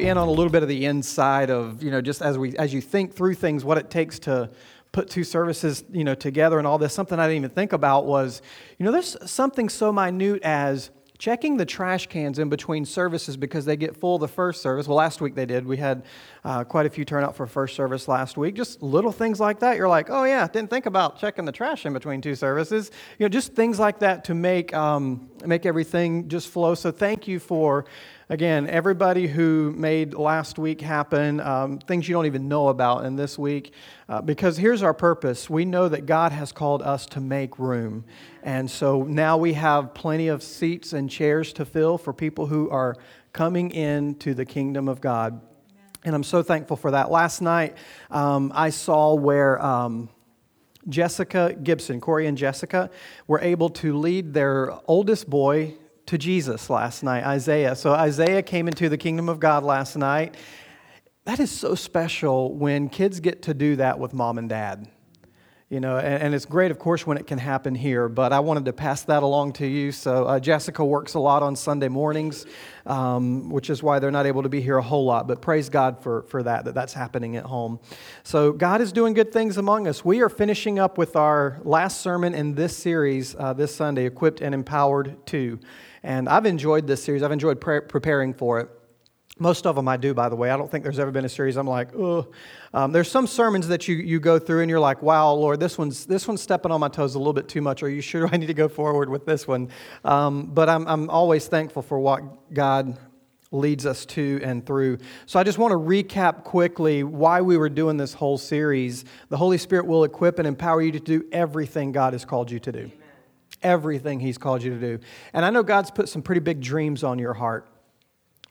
you in on a little bit of the inside of, you know, just as we as you think through things, what it takes to put two services, you know, together and all this. Something I didn't even think about was, you know, there's something so minute as checking the trash cans in between services because they get full the first service. Well, last week they did. We had uh, quite a few turn out for first service last week. Just little things like that. You're like, oh yeah, didn't think about checking the trash in between two services. You know, just things like that to make um, make everything just flow. So thank you for again, everybody who made last week happen, um, things you don't even know about in this week, uh, because here's our purpose. We know that God has called us to make room. And so now we have plenty of seats and chairs to fill for people who are coming into the kingdom of God. And I'm so thankful for that. Last night, um, I saw where. Um, Jessica Gibson, Corey and Jessica, were able to lead their oldest boy to Jesus last night, Isaiah. So Isaiah came into the kingdom of God last night. That is so special when kids get to do that with mom and dad. You know, and, it's great, of course, when it can happen here, but I wanted to pass that along to you. So, uh, Jessica works a lot on Sunday mornings, um, which is why they're not able to be here a whole lot, but praise God for, for that, that that's happening at home. So, God is doing good things among us. We are finishing up with our last sermon in this series uh, this Sunday, Equipped and Empowered 2. And I've enjoyed this series, I've enjoyed pre- preparing for it. Most of them I do, by the way. I don't think there's ever been a series I'm like, ugh. Um, there's some sermons that you, you go through and you're like, wow, Lord, this one's, this one's stepping on my toes a little bit too much. Are you sure I need to go forward with this one? Um, but I'm, I'm always thankful for what God leads us to and through. So I just want to recap quickly why we were doing this whole series. The Holy Spirit will equip and empower you to do everything God has called you to do everything He's called you to do. And I know God's put some pretty big dreams on your heart.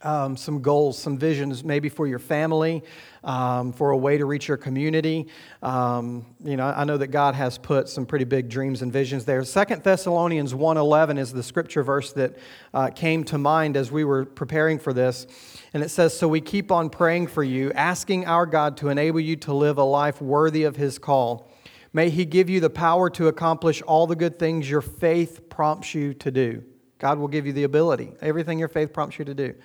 Um, some goals, some visions, maybe for your family, um, for a way to reach your community. Um, you know, I know that God has put some pretty big dreams and visions there. Second Thessalonians 1.11 is the scripture verse that uh, came to mind as we were preparing for this. And it says, So we keep on praying for you, asking our God to enable you to live a life worthy of his call May He give you the power to accomplish all the good things your faith prompts you to do. God will give you the ability, everything your faith prompts you to do.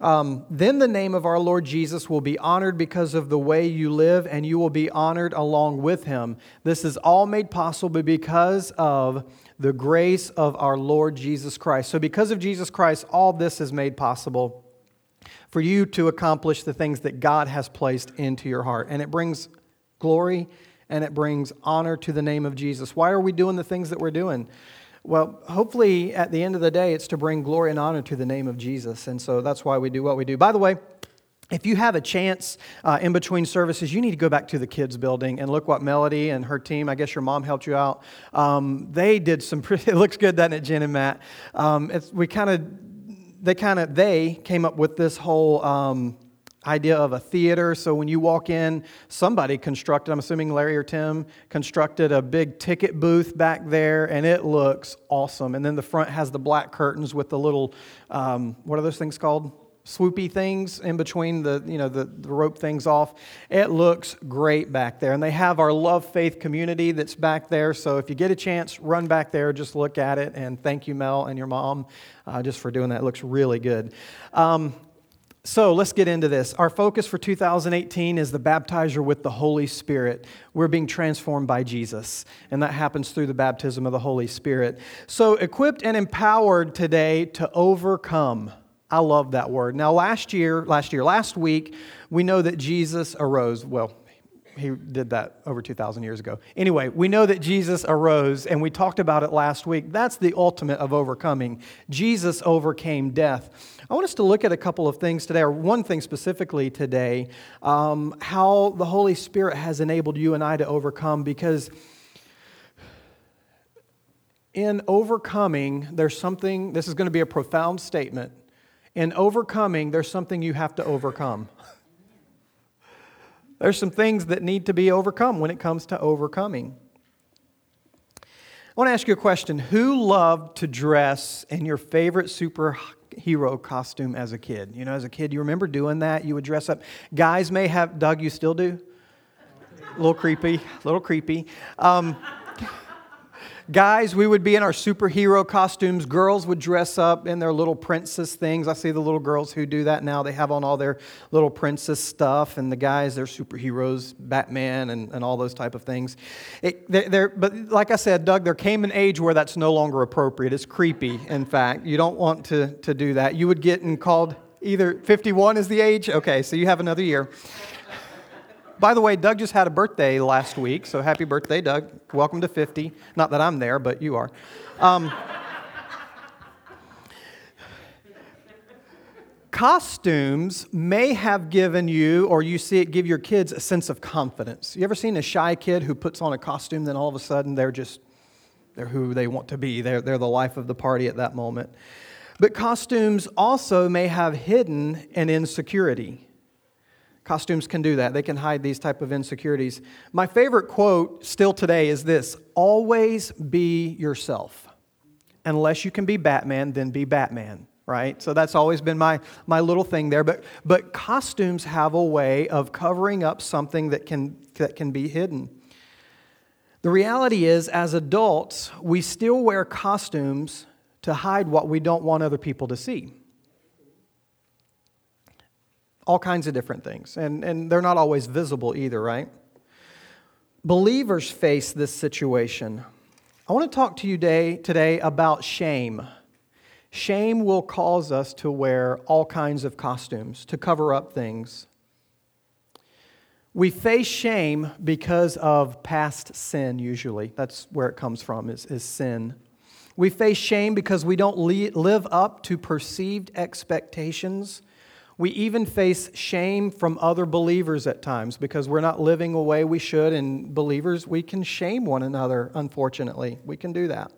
Um, then the name of our Lord Jesus will be honored because of the way you live, and you will be honored along with him. This is all made possible because of the grace of our Lord Jesus Christ. So, because of Jesus Christ, all this is made possible for you to accomplish the things that God has placed into your heart. And it brings glory and it brings honor to the name of Jesus. Why are we doing the things that we're doing? Well, hopefully at the end of the day, it's to bring glory and honor to the name of Jesus. And so that's why we do what we do. By the way, if you have a chance uh, in between services, you need to go back to the kids' building and look what Melody and her team, I guess your mom helped you out. Um, they did some pretty, it looks good, doesn't it, Jen and Matt? Um, we kind of, they kind of, they came up with this whole, um, idea of a theater. So when you walk in, somebody constructed, I'm assuming Larry or Tim, constructed a big ticket booth back there, and it looks awesome. And then the front has the black curtains with the little, um, what are those things called? swoopy things in between the you know the, the, rope things off it looks great back there and they have our love faith community that's back there so if you get a chance run back there just look at it and thank you mel and your mom uh, just for doing that it looks really good um, so let's get into this. Our focus for 2018 is the baptizer with the Holy Spirit. We're being transformed by Jesus, and that happens through the baptism of the Holy Spirit. So, equipped and empowered today to overcome. I love that word. Now, last year, last year, last week, we know that Jesus arose. Well, he did that over 2,000 years ago. Anyway, we know that Jesus arose, and we talked about it last week. That's the ultimate of overcoming. Jesus overcame death. I want us to look at a couple of things today, or one thing specifically today, um, how the Holy Spirit has enabled you and I to overcome, because in overcoming, there's something, this is going to be a profound statement. In overcoming, there's something you have to overcome. There's some things that need to be overcome when it comes to overcoming. I want to ask you a question. Who loved to dress in your favorite superhero costume as a kid? You know, as a kid, you remember doing that? You would dress up. Guys may have, Doug, you still do? A little creepy, a little creepy. Um, Guys, we would be in our superhero costumes. Girls would dress up in their little princess things. I see the little girls who do that now. They have on all their little princess stuff, and the guys, they're superheroes, Batman, and, and all those type of things. It, they're, but like I said, Doug, there came an age where that's no longer appropriate. It's creepy, in fact. You don't want to, to do that. You would get in called either 51 is the age? Okay, so you have another year. By the way, Doug just had a birthday last week, so happy birthday, Doug. Welcome to 50. Not that I'm there, but you are. Um, costumes may have given you, or you see it give your kids, a sense of confidence. You ever seen a shy kid who puts on a costume, then all of a sudden they're just, they're who they want to be. They're, they're the life of the party at that moment. But costumes also may have hidden an insecurity. Costumes can do that. They can hide these type of insecurities. My favorite quote still today is this, always be yourself. Unless you can be Batman, then be Batman, right? So that's always been my, my little thing there. But, but costumes have a way of covering up something that can, that can be hidden. The reality is, as adults, we still wear costumes to hide what we don't want other people to see all kinds of different things. And, and they're not always visible either, right? Believers face this situation. I want to talk to you today, today about shame. Shame will cause us to wear all kinds of costumes to cover up things. We face shame because of past sin, usually. That's where it comes from, is, is sin. We face shame because we don't live up to perceived expectations we even face shame from other believers at times because we're not living the way we should, and believers, we can shame one another, unfortunately. We can do that.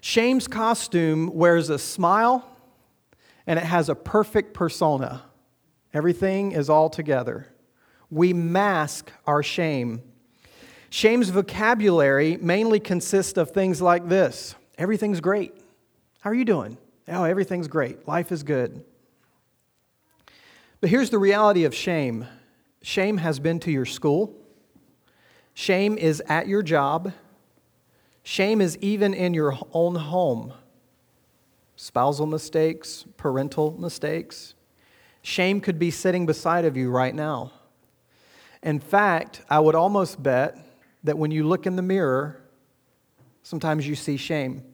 Shame's costume wears a smile and it has a perfect persona. Everything is all together. We mask our shame. Shame's vocabulary mainly consists of things like this Everything's great. How are you doing? Oh, everything's great. Life is good. But here's the reality of shame shame has been to your school, shame is at your job, shame is even in your own home. Spousal mistakes, parental mistakes. Shame could be sitting beside of you right now. In fact, I would almost bet that when you look in the mirror, sometimes you see shame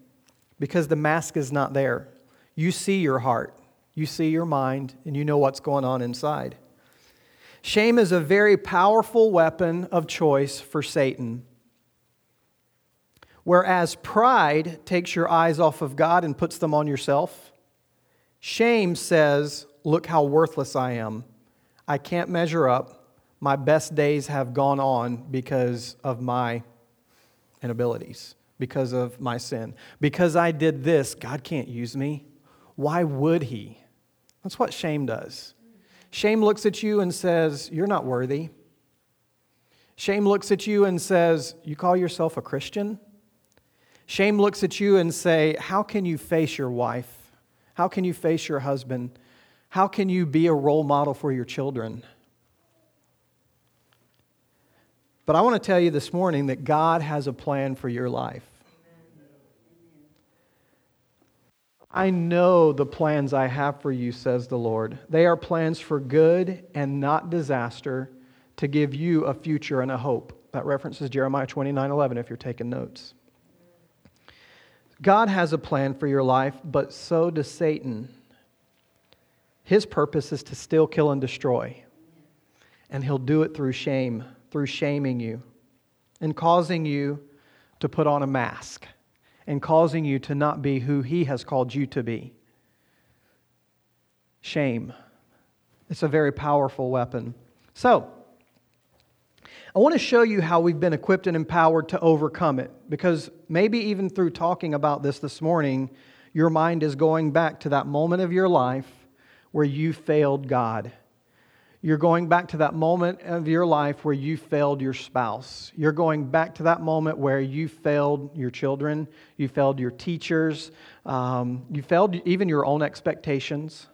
because the mask is not there. You see your heart. You see your mind and you know what's going on inside. Shame is a very powerful weapon of choice for Satan. Whereas pride takes your eyes off of God and puts them on yourself, shame says, Look how worthless I am. I can't measure up. My best days have gone on because of my inabilities, because of my sin. Because I did this, God can't use me. Why would He? That's what shame does. Shame looks at you and says, You're not worthy. Shame looks at you and says, You call yourself a Christian? Shame looks at you and say, How can you face your wife? How can you face your husband? How can you be a role model for your children? But I want to tell you this morning that God has a plan for your life. I know the plans I have for you, says the Lord. They are plans for good and not disaster to give you a future and a hope. That references Jeremiah 29 11 if you're taking notes. God has a plan for your life, but so does Satan. His purpose is to steal, kill, and destroy. And he'll do it through shame, through shaming you and causing you to put on a mask and causing you to not be who He has called you to be. Shame. It's a very powerful weapon. So, I want to show you how we've been equipped and empowered to overcome it because maybe even through talking about this this morning, your mind is going back to that moment of your life where you failed God you're going back to that moment of your life where you failed your spouse. You're going back to that moment where you failed your children, you failed your teachers, um, you failed even your own expectations.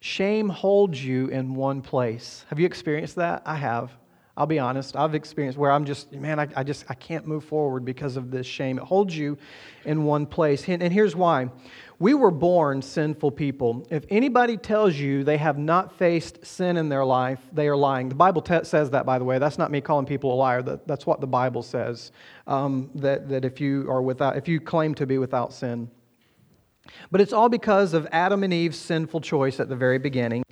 Shame holds you in one place. Have you experienced that? I have. I'll be honest. I've experienced where I'm just, man, I, I, just, I can't move forward because of this shame. It holds you in one place. And, here's why. We were born sinful people. If anybody tells you they have not faced sin in their life, they are lying. The Bible says that, by the way. That's not me calling people a liar. That, that's what the Bible says. Um, that, that if you are without, if you claim to be without sin. But it's all because of Adam and Eve's sinful choice at the very beginning.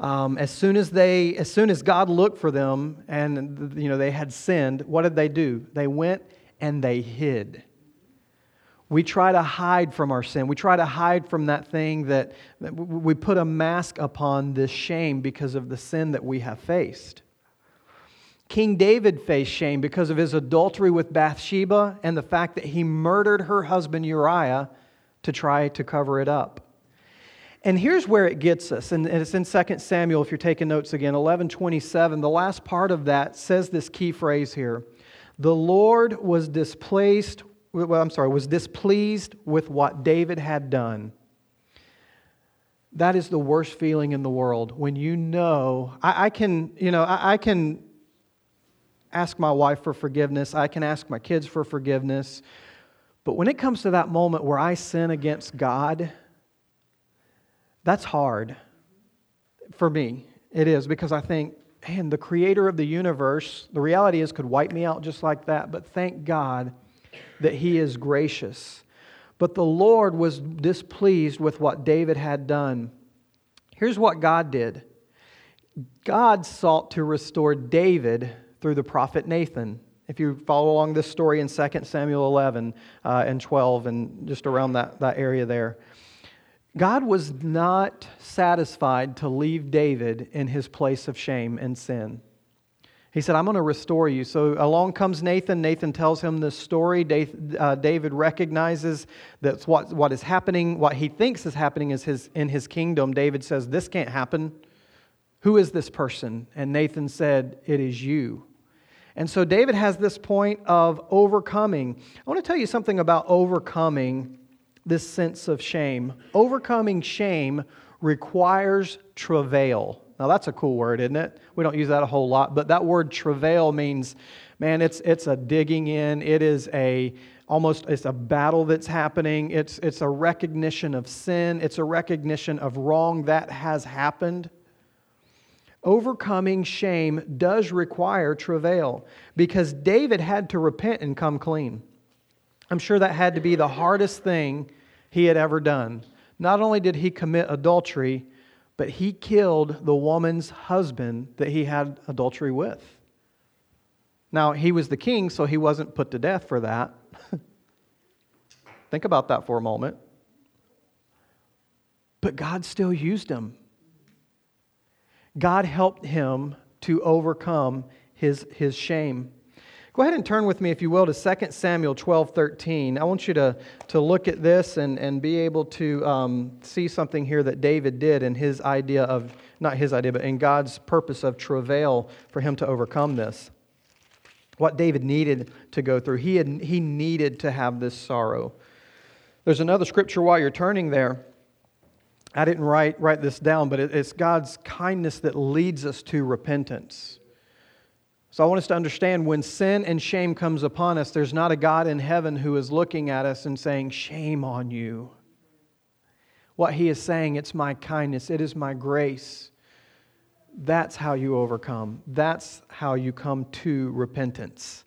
Um, as soon as they, as soon as God looked for them and you know they had sinned, what did they do? They went and they hid. We try to hide from our sin. We try to hide from that thing that, that we put a mask upon this shame because of the sin that we have faced. King David faced shame because of his adultery with Bathsheba and the fact that he murdered her husband Uriah to try to cover it up. And here's where it gets us, and it's in 2 Samuel, if you're taking notes again, 1127. The last part of that says this key phrase here The Lord was displaced, well, I'm sorry, was displeased with what David had done. That is the worst feeling in the world when you know, I, I can, you know, I, I can ask my wife for forgiveness, I can ask my kids for forgiveness. But when it comes to that moment where I sin against God, that's hard for me. It is because I think, man, the creator of the universe, the reality is, could wipe me out just like that. But thank God that he is gracious. But the Lord was displeased with what David had done. Here's what God did God sought to restore David through the prophet Nathan. If you follow along this story in 2 Samuel 11 uh, and 12 and just around that, that area there, God was not satisfied to leave David in his place of shame and sin. He said, I'm going to restore you. So along comes Nathan. Nathan tells him this story. Uh, David recognizes that what, what is happening, what he thinks is happening is his, in his kingdom. David says, This can't happen. Who is this person? And Nathan said, It is you. And so David has this point of overcoming. I want to tell you something about overcoming this sense of shame. Overcoming shame requires travail. Now, that's a cool word, isn't it? We don't use that a whole lot, but that word travail means, man, it's, it's a digging in. It is a almost it's a battle that's happening. It's, it's a recognition of sin. It's a recognition of wrong that has happened. Overcoming shame does require travail because David had to repent and come clean. I'm sure that had to be the hardest thing he had ever done. Not only did he commit adultery, but he killed the woman's husband that he had adultery with. Now, he was the king, so he wasn't put to death for that. Think about that for a moment. But God still used him. God helped him to overcome his, his shame. Go ahead and turn with me, if you will, to 2 Samuel 12 13. I want you to, to look at this and, and be able to um, see something here that David did in his idea of, not his idea, but in God's purpose of travail for him to overcome this. What David needed to go through. He, had, he needed to have this sorrow. There's another scripture while you're turning there I didn't write, write this down, but it's God's kindness that leads us to repentance. So I want us to understand when sin and shame comes upon us, there's not a God in heaven who is looking at us and saying, Shame on you. What he is saying, it's my kindness, it is my grace. That's how you overcome. That's how you come to repentance.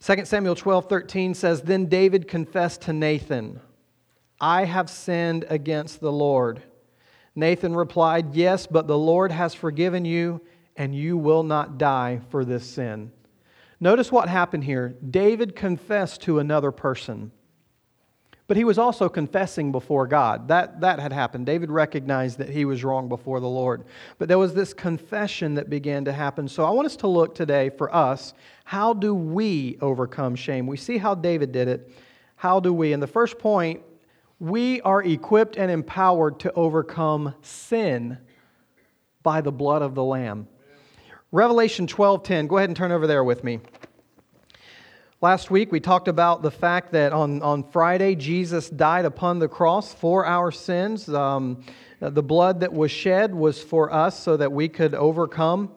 2 Samuel 12 13 says, Then David confessed to Nathan. I have sinned against the Lord. Nathan replied, Yes, but the Lord has forgiven you, and you will not die for this sin. Notice what happened here. David confessed to another person, but he was also confessing before God. That, that had happened. David recognized that he was wrong before the Lord. But there was this confession that began to happen. So I want us to look today for us how do we overcome shame? We see how David did it. How do we? And the first point we are equipped and empowered to overcome sin by the blood of the lamb revelation 12.10 go ahead and turn over there with me last week we talked about the fact that on, on friday jesus died upon the cross for our sins um, the blood that was shed was for us so that we could overcome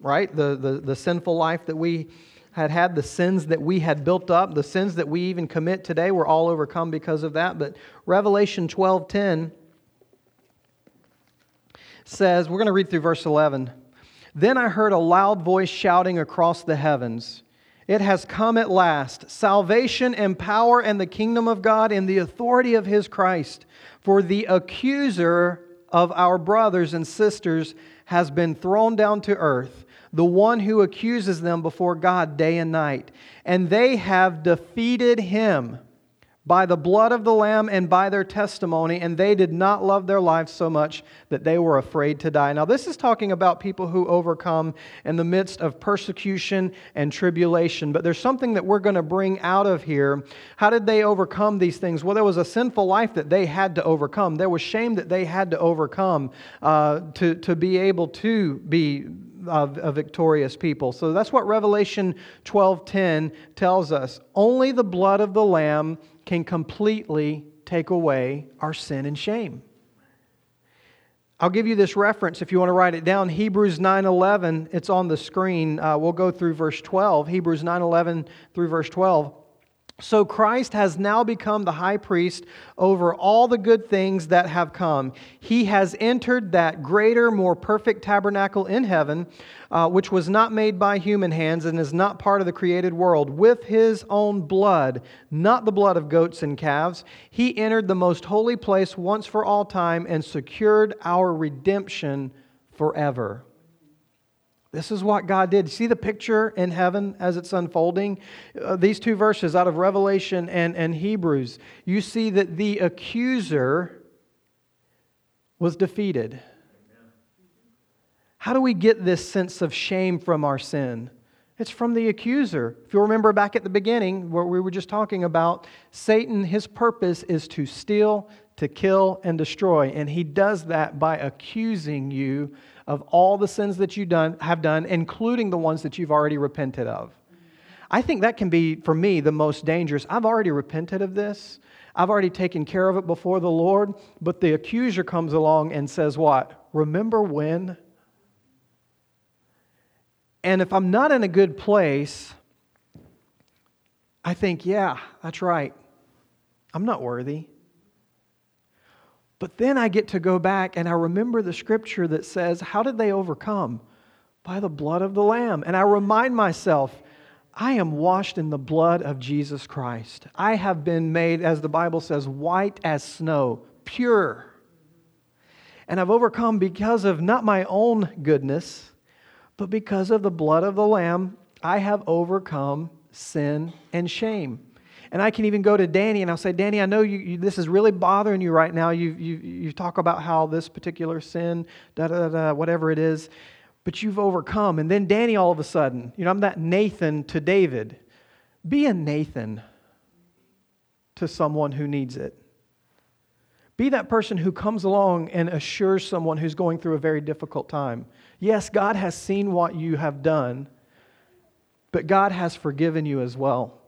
right? The, the, the sinful life that we had had, the sins that we had built up, the sins that we even commit today, were all overcome because of that. But Revelation 12:10 says, we're going to read through verse 11. Then I heard a loud voice shouting across the heavens. It has come at last, salvation and power and the kingdom of God and the authority of his Christ. For the accuser of our brothers and sisters has been thrown down to earth, the one who accuses them before God day and night. And they have defeated him by the blood of the Lamb and by their testimony, and they did not love their lives so much that they were afraid to die. Now, this is talking about people who overcome in the midst of persecution and tribulation, but there's something that we're going to bring out of here. How did they overcome these things? Well, there was a sinful life that they had to overcome, there was shame that they had to overcome uh, to, to be able to be of a victorious people. So that's what Revelation 12:10 tells us. Only the blood of the lamb can completely take away our sin and shame. I'll give you this reference if you want to write it down. Hebrews 9:11, it's on the screen. Uh, we'll go through verse 12. Hebrews 9:11 through verse 12. So Christ has now become the high priest over all the good things that have come. He has entered that greater, more perfect tabernacle in heaven, uh, which was not made by human hands and is not part of the created world. With his own blood, not the blood of goats and calves, he entered the most holy place once for all time and secured our redemption forever. This is what God did. See the picture in heaven as it's unfolding? Uh, these two verses out of Revelation and, and Hebrews, you see that the accuser was defeated. How do we get this sense of shame from our sin? It's from the accuser. If you remember back at the beginning, where we were just talking about, Satan, his purpose is to steal, to kill, and destroy. And he does that by accusing you of all the sins that you done, have done, including the ones that you've already repented of. I think that can be, for me, the most dangerous. I've already repented of this. I've already taken care of it before the Lord, but the accuser comes along and says, What? Remember when? And if I'm not in a good place, I think, yeah, that's right. I'm not worthy. But then I get to go back and I remember the scripture that says, How did they overcome? By the blood of the Lamb. And I remind myself, I am washed in the blood of Jesus Christ. I have been made, as the Bible says, white as snow, pure. And I've overcome because of not my own goodness, but because of the blood of the Lamb, I have overcome sin and shame. And I can even go to Danny and I'll say, Danny, I know you, you, this is really bothering you right now. You, you, you talk about how this particular sin, da da da, whatever it is, but you've overcome. And then Danny, all of a sudden, you know, I'm that Nathan to David. Be a Nathan to someone who needs it. Be that person who comes along and assures someone who's going through a very difficult time. Yes, God has seen what you have done, but God has forgiven you as well.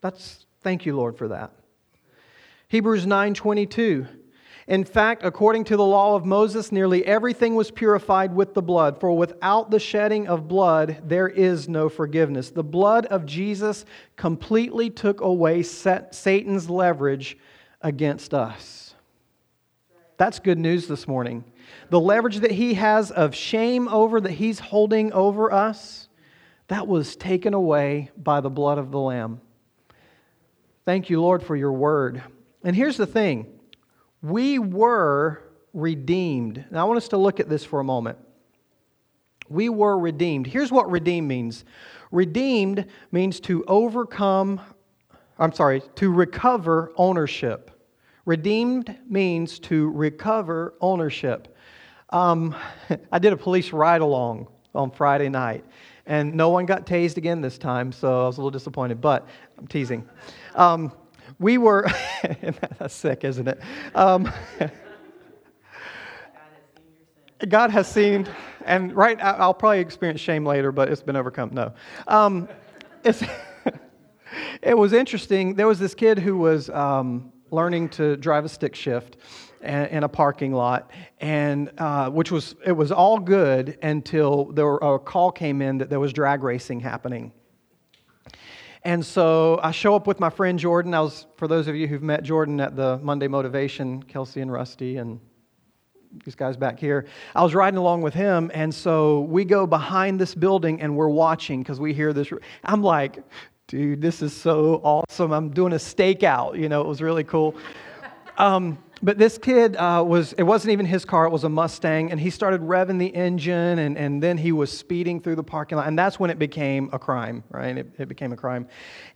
That's thank you, Lord, for that. Hebrews 9:22. In fact, according to the law of Moses, nearly everything was purified with the blood, for without the shedding of blood, there is no forgiveness. The blood of Jesus completely took away Satan's leverage against us. That's good news this morning. The leverage that he has of shame over, that he's holding over us, that was taken away by the blood of the Lamb. Thank you, Lord, for your word. And here's the thing we were redeemed. Now, I want us to look at this for a moment. We were redeemed. Here's what redeemed means redeemed means to overcome, I'm sorry, to recover ownership. Redeemed means to recover ownership. Um, I did a police ride along on Friday night, and no one got tased again this time, so I was a little disappointed, but I'm teasing. Um, we were, that's sick, isn't it? Um, God has seen, and right, I'll probably experience shame later, but it's been overcome. No. Um, it was interesting. There was this kid who was um, learning to drive a stick shift in a parking lot, and uh, which was it was all good until there were, a call came in that there was drag racing happening. And so I show up with my friend Jordan. I was, for those of you who've met Jordan at the Monday Motivation, Kelsey and Rusty and these guys back here. I was riding along with him, and so we go behind this building and we're watching because we hear this. I'm like, dude, this is so awesome. I'm doing a stakeout. You know, it was really cool. Um, but this kid uh, was, it wasn't even his car, it was a Mustang, and he started revving the engine, and, and then he was speeding through the parking lot, and that's when it became a crime, right? It, it became a crime.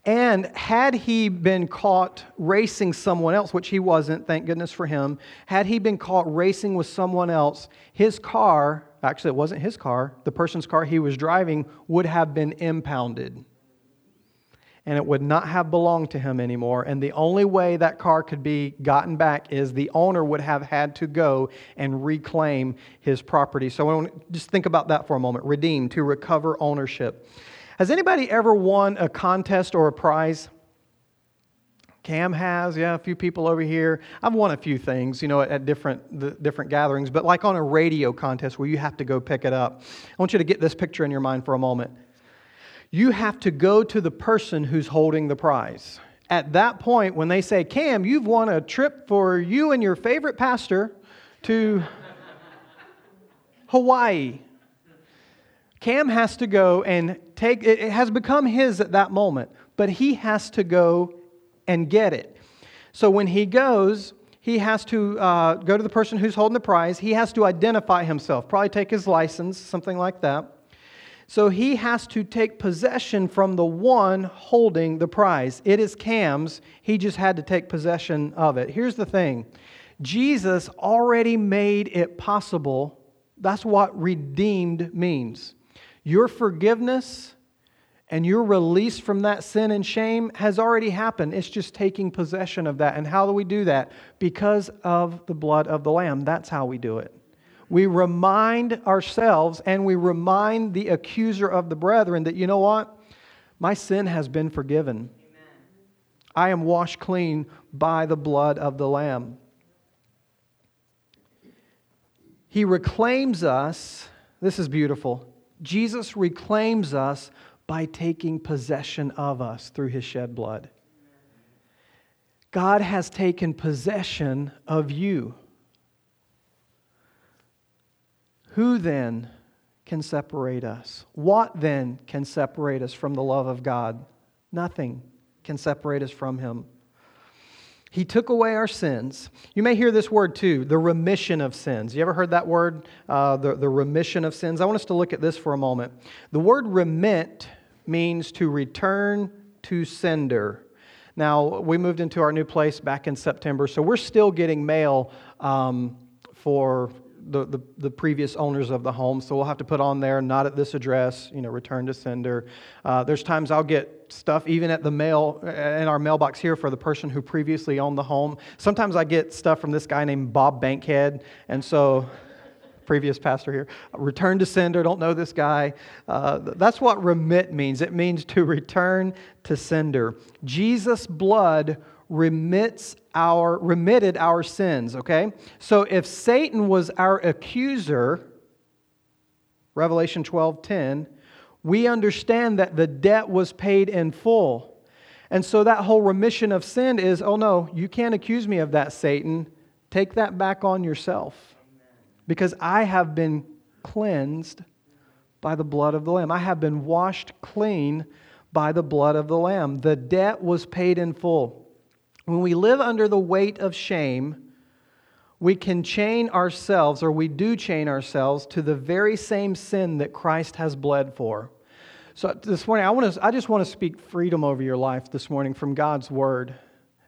And had he been caught racing someone else, which he wasn't, thank goodness for him, had he been caught racing with someone else, his car, actually, it wasn't his car, the person's car he was driving would have been impounded and it would not have belonged to him anymore. And the only way that car could be gotten back is the owner would have had to go and reclaim his property. So I want to just think about that for a moment. Redeem, to recover ownership. Has anybody ever won a contest or a prize? Cam has, yeah, a few people over here. I've won a few things, you know, at different the different gatherings, but like on a radio contest where you have to go pick it up. I want you to get this picture in your mind for a moment you have to go to the person who's holding the prize. At that point, when they say, Cam, you've won a trip for you and your favorite pastor to Hawaii. Cam has to go and take it, has become his at that moment, but he has to go and get it. So when he goes, he has to uh, go to the person who's holding the prize. He has to identify himself, probably take his license, something like that. So he has to take possession from the one holding the prize. It is Cam's. He just had to take possession of it. Here's the thing Jesus already made it possible. That's what redeemed means. Your forgiveness and your release from that sin and shame has already happened. It's just taking possession of that. And how do we do that? Because of the blood of the Lamb. That's how we do it we remind ourselves and we remind the accuser of the brethren that, you know what? My sin has been forgiven. Amen. I am washed clean by the blood of the Lamb. He reclaims us. This is beautiful. Jesus reclaims us by taking possession of us through his shed blood. God has taken possession of you. Who then can separate us? What then can separate us from the love of God? Nothing can separate us from Him. He took away our sins. You may hear this word too, the remission of sins. You ever heard that word, uh, the, the remission of sins? I want us to look at this for a moment. The word remit means to return to sender. Now, we moved into our new place back in September, so we're still getting mail um, for the, the, the, previous owners of the home. So we'll have to put on there, not at this address, you know, return to sender. Uh, there's times I'll get stuff even at the mail, uh, in our mailbox here for the person who previously owned the home. Sometimes I get stuff from this guy named Bob Bankhead. And so, previous pastor here, return to sender, don't know this guy. Uh, that's what remit means. It means to return to sender. Jesus' blood remits our remitted our sins, okay? So if Satan was our accuser, Revelation 12:10, we understand that the debt was paid in full. And so that whole remission of sin is, oh no, you can't accuse me of that, Satan. Take that back on yourself. Because I have been cleansed by the blood of the Lamb. I have been washed clean by the blood of the Lamb. The debt was paid in full. When we live under the weight of shame, we can chain ourselves, or we do chain ourselves, to the very same sin that Christ has bled for. So this morning, I, want to, I just want to speak freedom over your life this morning from God's word.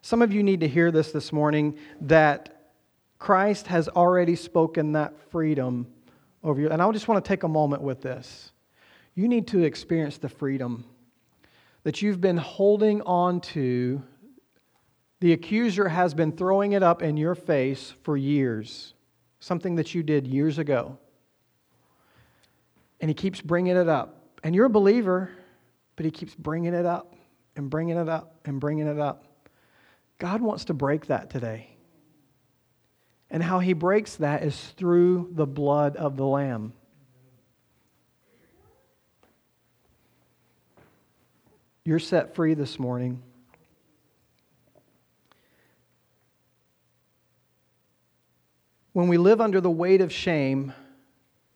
Some of you need to hear this this morning that Christ has already spoken that freedom over you. And I just want to take a moment with this. You need to experience the freedom that you've been holding on to the accuser has been throwing it up in your face for years, something that you did years ago. And he keeps bringing it up. And you're a believer, but he keeps bringing it up and bringing it up and bringing it up. God wants to break that today. And how he breaks that is through the blood of the Lamb. You're set free this morning. When we live under the weight of shame,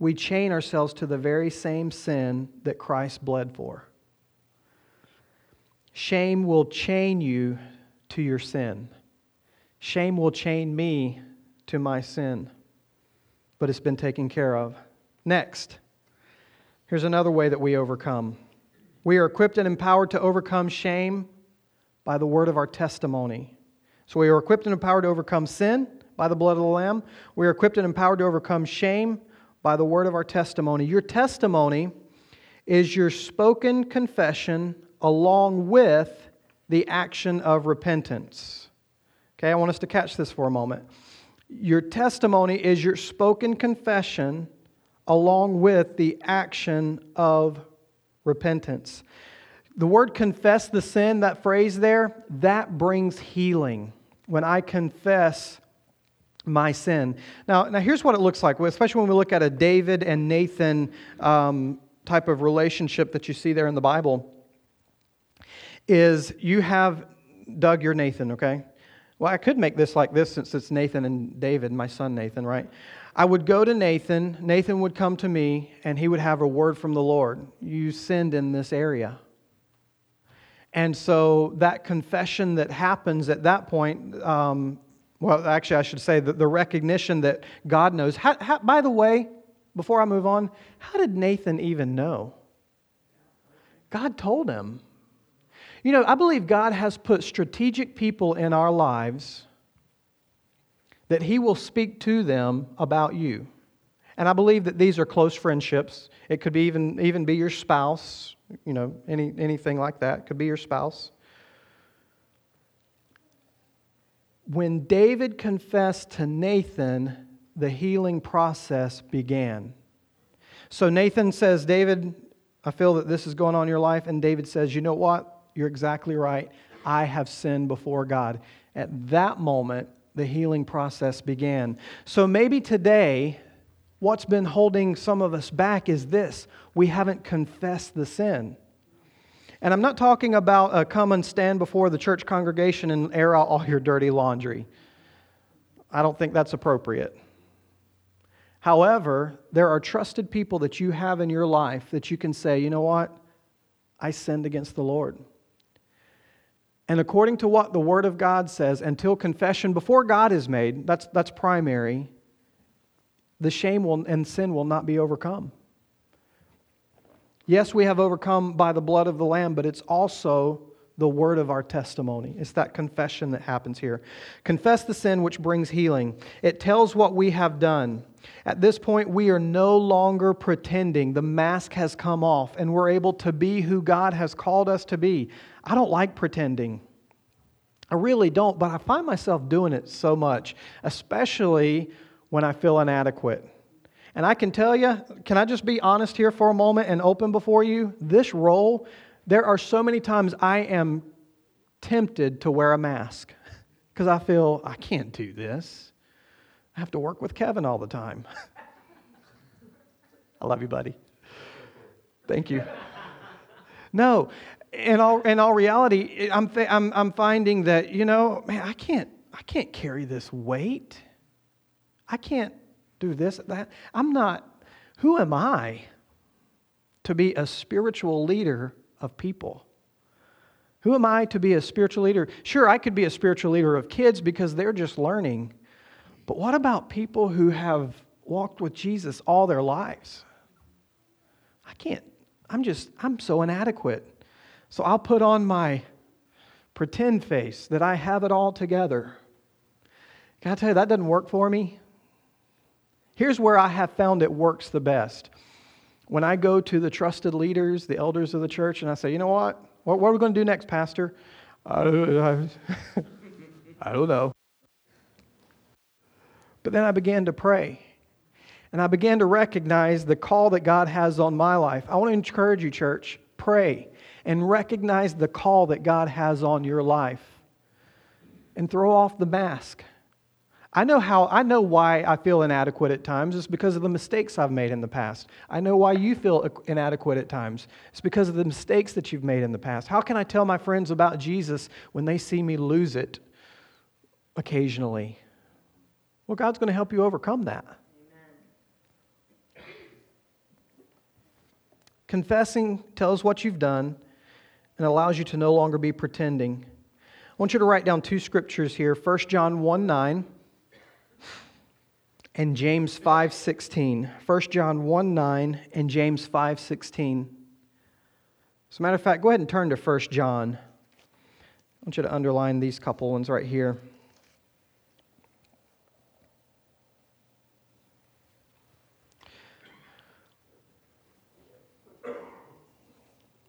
we chain ourselves to the very same sin that Christ bled for. Shame will chain you to your sin. Shame will chain me to my sin, but it's been taken care of. Next, here's another way that we overcome. We are equipped and empowered to overcome shame by the word of our testimony. So we are equipped and empowered to overcome sin by the blood of the Lamb. We are equipped and empowered to overcome shame by the word of our testimony. Your testimony is your spoken confession along with the action of repentance. Okay, I want us to catch this for a moment. Your testimony is your spoken confession along with the action of repentance. The word confess the sin, that phrase there, that brings healing. When I confess my sin. Now, now here's what it looks like, especially when we look at a David and Nathan um, type of relationship that you see there in the Bible. Is you have Doug, you're Nathan, okay? Well, I could make this like this since it's Nathan and David, my son Nathan, right? I would go to Nathan, Nathan would come to me, and he would have a word from the Lord. You sinned in this area. And so that confession that happens at that point, um, well, actually, I should say that the recognition that God knows. How, how, by the way, before I move on, how did Nathan even know? God told him. You know, I believe God has put strategic people in our lives that He will speak to them about you. And I believe that these are close friendships. It could be even, even be your spouse, you know, any, anything like that. It could be your spouse. When David confessed to Nathan, the healing process began. So Nathan says, David, I feel that this is going on in your life. And David says, You know what? You're exactly right. I have sinned before God. At that moment, the healing process began. So maybe today, what's been holding some of us back is this we haven't confessed the sin. And I'm not talking about a come and stand before the church congregation and air out all your dirty laundry. I don't think that's appropriate. However, there are trusted people that you have in your life that you can say, you know what? I sinned against the Lord. And according to what the Word of God says, until confession before God is made, that's, that's primary, the shame will, and sin will not be overcome. Yes, we have overcome by the blood of the Lamb, but it's also the word of our testimony. It's that confession that happens here. Confess the sin which brings healing. It tells what we have done. At this point, we are no longer pretending. The mask has come off, and we're able to be who God has called us to be. I don't like pretending. I really don't, but I find myself doing it so much, especially when I feel inadequate. And I can tell you, can I just be honest here for a moment and open before you? This role, there are so many times I am tempted to wear a mask because I feel I can't do this. I have to work with Kevin all the time. I love you, buddy. Thank you. No, in all, in all reality, I'm, I'm, I'm finding that, you know, man, I can't, I can't carry this weight. I can't do this, that. I'm not, who am I to be a spiritual leader of people? Who am I to be a spiritual leader? Sure, I could be a spiritual leader of kids because they're just learning. But what about people who have walked with Jesus all their lives? I can't, I'm just, I'm so inadequate. So I'll put on my pretend face that I have it all together. Can I tell you, that doesn't work for me? Here's where I have found it works the best. When I go to the trusted leaders, the elders of the church, and I say, you know what? What, what are we going to do next, Pastor? I don't, I don't know. But then I began to pray. And I began to recognize the call that God has on my life. I want to encourage you, church, pray and recognize the call that God has on your life. and throw off the mask. I know how I know why I feel inadequate at times. It's because of the mistakes I've made in the past. I know why you feel inadequate at times. It's because of the mistakes that you've made in the past. How can I tell my friends about Jesus when they see me lose it occasionally? Well, God's going to help you overcome that. Amen. Confessing tells what you've done and allows you to no longer be pretending. I want you to write down two scriptures here 1 John 1 9 and James 5:16. 1 John 1 9 and James 5:16. As a matter of fact, go ahead and turn to 1 John. I want you to underline these couple ones right here.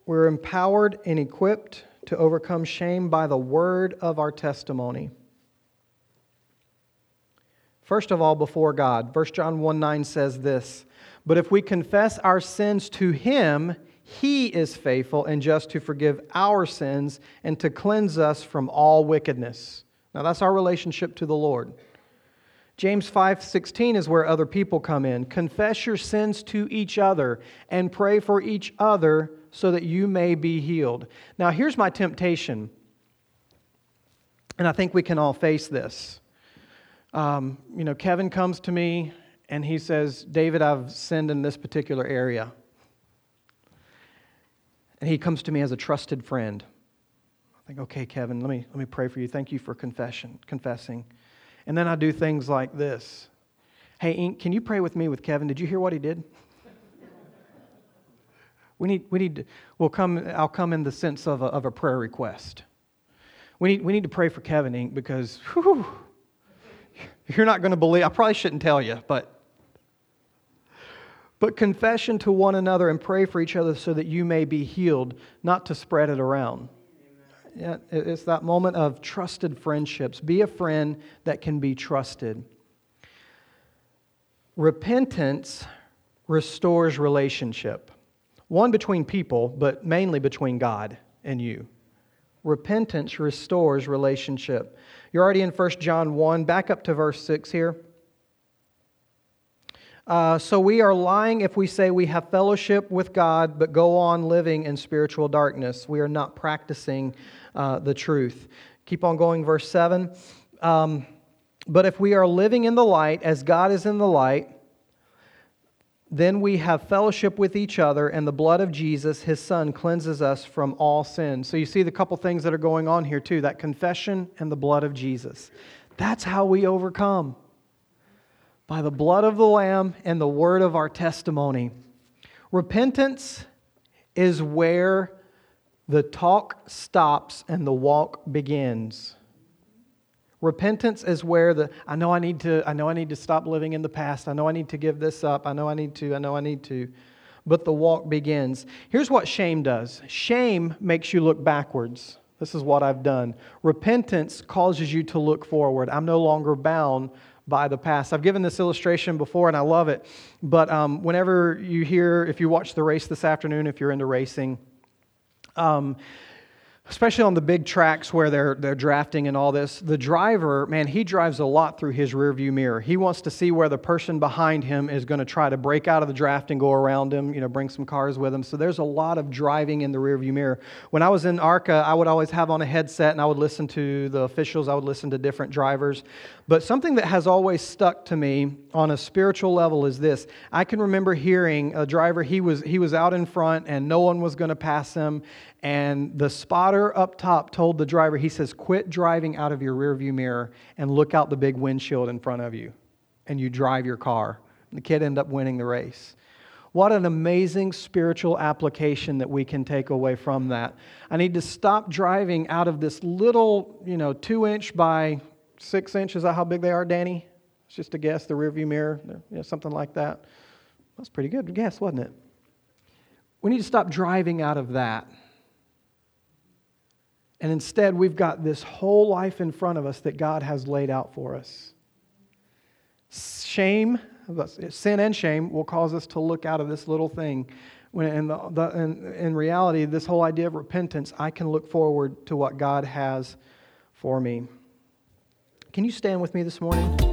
We're empowered and equipped to overcome shame by the word of our testimony. First of all, before God. 1 John 1 9 says this But if we confess our sins to Him, He is faithful and just to forgive our sins and to cleanse us from all wickedness. Now, that's our relationship to the Lord. James 5:16 is where other people come in. Confess your sins to each other and pray for each other so that you may be healed. Now, here's my temptation. And I think we can all face this. Um, you know, Kevin comes to me and he says, David, I've sinned in this particular area. And he comes to me as a trusted friend. I think, okay, Kevin, let me, let me pray for you. Thank you for confession, confessing. And then I do things like this. Hey, Ink, can you pray with me with Kevin? Did you hear what he did? we need, we need to, we'll come, I'll come in the sense of a, of a prayer request. We need, we need to pray for Kevin, Ink, because whew, you're not going to believe, I probably shouldn't tell you, but but confession to one another and pray for each other so that you may be healed, not to spread it around. Yeah, it's that moment of trusted friendships. Be a friend that can be trusted. Repentance restores relationship, one between people, but mainly between God and you. Repentance restores relationship. You're already in 1 John 1. Back up to verse 6 here. Uh, so we are lying if we say we have fellowship with God, but go on living in spiritual darkness. We are not practicing uh, the truth. Keep on going, verse 7. Um, but if we are living in the light as God is in the light, then we have fellowship with each other, and the blood of Jesus, his son, cleanses us from all sin. So you see the couple things that are going on here, too that confession and the blood of Jesus. That's how we overcome by the blood of the Lamb and the word of our testimony. Repentance is where the talk stops and the walk begins. Repentance is where the I know I need to I know I need to stop living in the past. I know I need to give this up. I know I need to. I know I need to. But the walk begins. Here's what shame does. Shame makes you look backwards. This is what I've done. Repentance causes you to look forward. I'm no longer bound by the past. I've given this illustration before and I love it. But um, whenever you hear, if you watch the race this afternoon, if you're into racing, um, especially on the big tracks where they're, they're drafting and all this, the driver, man, he drives a lot through his rearview mirror. He wants to see where the person behind him is going to try to break out of the draft and go around him, you know, bring some cars with him. So there's a lot of driving in the rearview mirror. When I was in ARCA, I would always have on a headset and I would listen to the officials, I would listen to different drivers. But something that has always stuck to me on a spiritual level is this. I can remember hearing a driver, he was, he was out in front and no one was going to pass him. And the spotter up top told the driver, he says, quit driving out of your rearview mirror and look out the big windshield in front of you. And you drive your car. And the kid ended up winning the race. What an amazing spiritual application that we can take away from that. I need to stop driving out of this little, you know, two inch by six inch. Is that how big they are, Danny? It's just a guess, the rearview mirror, you know, something like that. That's pretty good guess, wasn't it? We need to stop driving out of that and instead, we've got this whole life in front of us that God has laid out for us. Shame, sin and shame will cause us to look out of this little thing. When in, reality, this whole idea of repentance, I can look forward to what God has for me. Can you stand with me this morning?